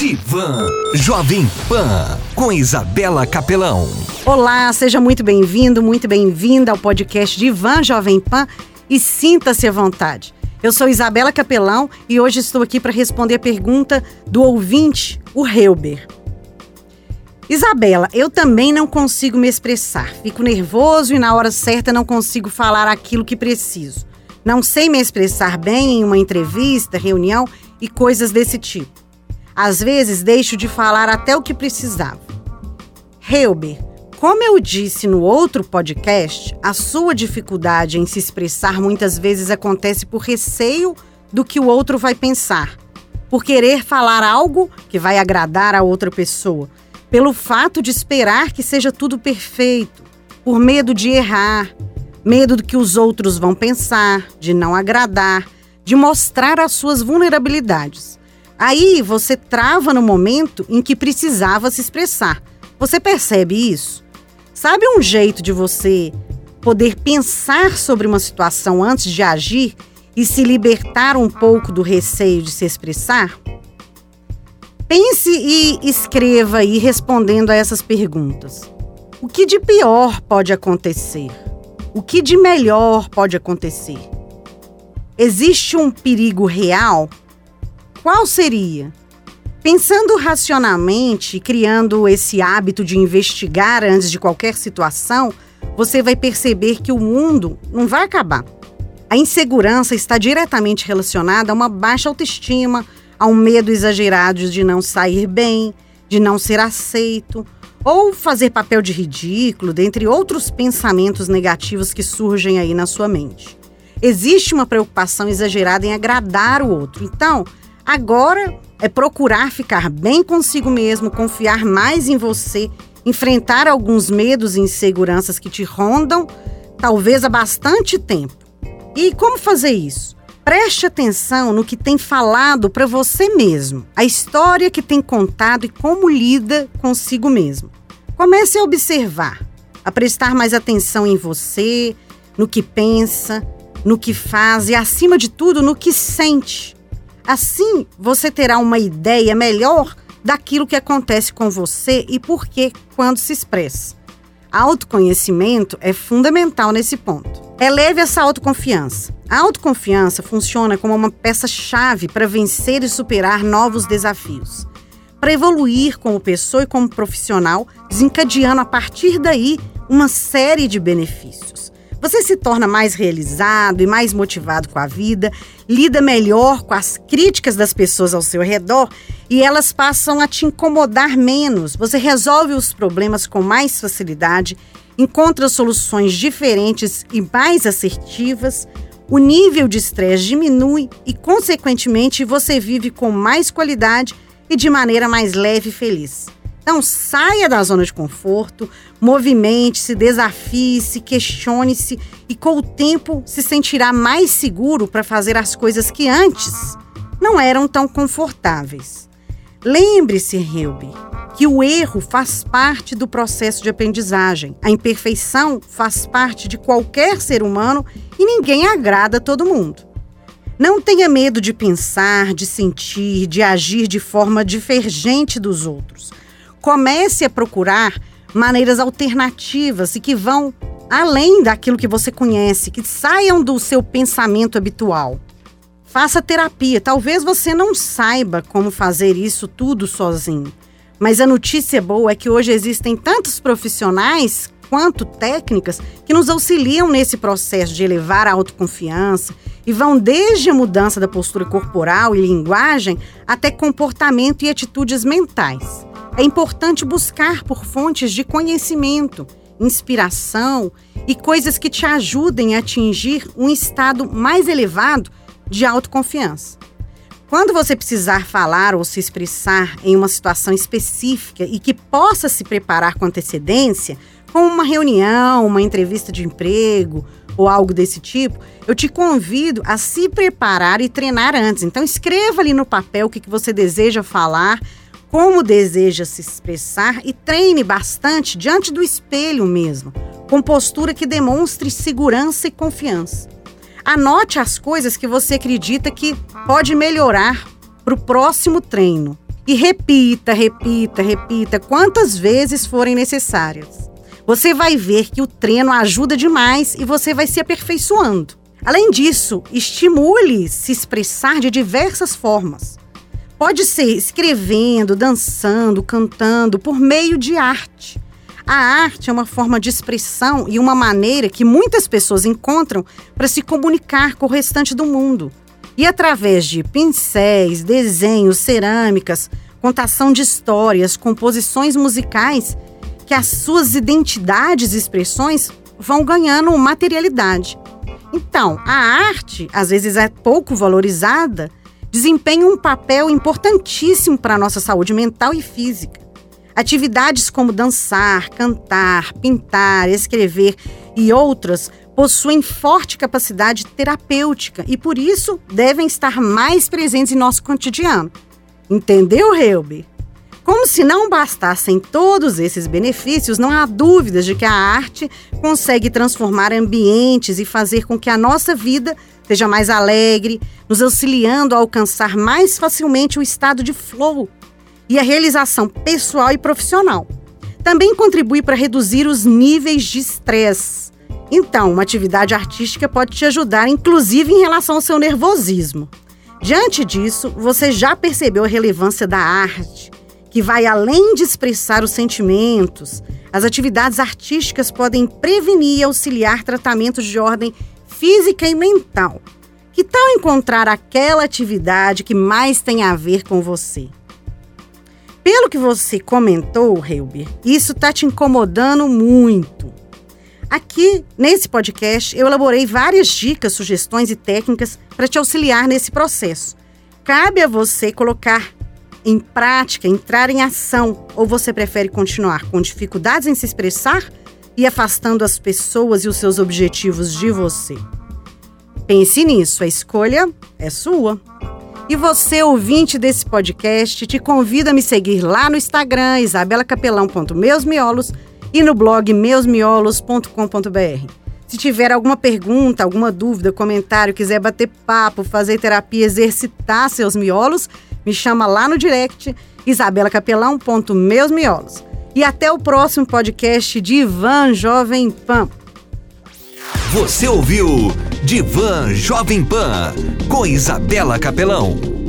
Divan Jovem Pan com Isabela Capelão. Olá, seja muito bem-vindo, muito bem-vinda ao podcast Divan Jovem Pan e sinta-se à vontade. Eu sou Isabela Capelão e hoje estou aqui para responder a pergunta do ouvinte, o Helber. Isabela, eu também não consigo me expressar. Fico nervoso e na hora certa não consigo falar aquilo que preciso. Não sei me expressar bem em uma entrevista, reunião e coisas desse tipo. Às vezes deixo de falar até o que precisava. Helber, como eu disse no outro podcast, a sua dificuldade em se expressar muitas vezes acontece por receio do que o outro vai pensar, por querer falar algo que vai agradar a outra pessoa, pelo fato de esperar que seja tudo perfeito, por medo de errar, medo do que os outros vão pensar, de não agradar, de mostrar as suas vulnerabilidades. Aí você trava no momento em que precisava se expressar. Você percebe isso? Sabe um jeito de você poder pensar sobre uma situação antes de agir e se libertar um pouco do receio de se expressar? Pense e escreva aí respondendo a essas perguntas. O que de pior pode acontecer? O que de melhor pode acontecer? Existe um perigo real qual seria? Pensando racionalmente e criando esse hábito de investigar antes de qualquer situação, você vai perceber que o mundo não vai acabar. A insegurança está diretamente relacionada a uma baixa autoestima, a um medo exagerado de não sair bem, de não ser aceito, ou fazer papel de ridículo, dentre outros pensamentos negativos que surgem aí na sua mente. Existe uma preocupação exagerada em agradar o outro. Então, Agora é procurar ficar bem consigo mesmo, confiar mais em você, enfrentar alguns medos e inseguranças que te rondam, talvez há bastante tempo. E como fazer isso? Preste atenção no que tem falado para você mesmo, a história que tem contado e como lida consigo mesmo. Comece a observar, a prestar mais atenção em você, no que pensa, no que faz e, acima de tudo, no que sente. Assim, você terá uma ideia melhor daquilo que acontece com você e por que quando se expressa. Autoconhecimento é fundamental nesse ponto. Eleve essa autoconfiança. A autoconfiança funciona como uma peça-chave para vencer e superar novos desafios, para evoluir como pessoa e como profissional, desencadeando a partir daí uma série de benefícios. Você se torna mais realizado e mais motivado com a vida, lida melhor com as críticas das pessoas ao seu redor e elas passam a te incomodar menos. Você resolve os problemas com mais facilidade, encontra soluções diferentes e mais assertivas. O nível de estresse diminui e, consequentemente, você vive com mais qualidade e de maneira mais leve e feliz. Então, saia da zona de conforto, movimente-se, desafie-se, questione-se e, com o tempo, se sentirá mais seguro para fazer as coisas que antes não eram tão confortáveis. Lembre-se, Helby, que o erro faz parte do processo de aprendizagem. A imperfeição faz parte de qualquer ser humano e ninguém agrada a todo mundo. Não tenha medo de pensar, de sentir, de agir de forma divergente dos outros comece a procurar maneiras alternativas e que vão além daquilo que você conhece, que saiam do seu pensamento habitual. Faça terapia. Talvez você não saiba como fazer isso tudo sozinho. Mas a notícia boa é que hoje existem tantos profissionais quanto técnicas que nos auxiliam nesse processo de elevar a autoconfiança e vão desde a mudança da postura corporal e linguagem até comportamento e atitudes mentais. É importante buscar por fontes de conhecimento, inspiração e coisas que te ajudem a atingir um estado mais elevado de autoconfiança. Quando você precisar falar ou se expressar em uma situação específica e que possa se preparar com antecedência, como uma reunião, uma entrevista de emprego ou algo desse tipo, eu te convido a se preparar e treinar antes. Então escreva ali no papel o que, você deseja falar como deseja se expressar e treine bastante diante do espelho mesmo, com postura que demonstre segurança e confiança. Anote as coisas que você acredita que pode melhorar para o próximo treino. E repita, repita, repita quantas vezes forem necessárias. Você vai ver que o treino ajuda demais e você vai se aperfeiçoando. Além disso, estimule se expressar de diversas formas. Pode ser escrevendo, dançando, cantando, por meio de arte. A arte é uma forma de expressão e uma maneira que muitas pessoas encontram para se comunicar com o restante do mundo. E através de pincéis, desenhos, cerâmicas, contação de histórias, composições musicais, que as suas identidades e expressões vão ganhando materialidade. Então, a arte, às vezes é pouco valorizada, desempenha um papel importantíssimo para a nossa saúde mental e física. Atividades como dançar, cantar, pintar, escrever e outras possuem forte capacidade terapêutica e, por isso, devem estar mais presentes em nosso cotidiano. Entendeu, Helber? Como se não bastassem todos esses benefícios, não há dúvidas de que a arte consegue transformar ambientes e fazer com que a nossa vida seja mais alegre, nos auxiliando a alcançar mais facilmente o estado de flow e a realização pessoal e profissional. Também contribui para reduzir os níveis de estresse então, uma atividade artística pode te ajudar, inclusive em relação ao seu nervosismo. Diante disso, você já percebeu a relevância da arte, que vai além de expressar os sentimentos. As atividades artísticas podem prevenir e auxiliar tratamentos de ordem física e mental. Que tal encontrar aquela atividade que mais tem a ver com você? Pelo que você comentou, Helber, isso está te incomodando muito. Aqui, nesse podcast, eu elaborei várias dicas, sugestões e técnicas para te auxiliar nesse processo. Cabe a você colocar em prática, entrar em ação, ou você prefere continuar com dificuldades em se expressar e afastando as pessoas e os seus objetivos de você? Pense nisso, a escolha é sua. E você, ouvinte desse podcast, te convido a me seguir lá no Instagram, isabelacapelão.meusmiolos.com e no blog meusmiolos.com.br. Se tiver alguma pergunta, alguma dúvida, comentário, quiser bater papo, fazer terapia, exercitar seus miolos, me chama lá no direct isabelacapelão.meusmiolos. E até o próximo podcast de Ivan Jovem Pan. Você ouviu Divan Jovem Pan com Isabela Capelão.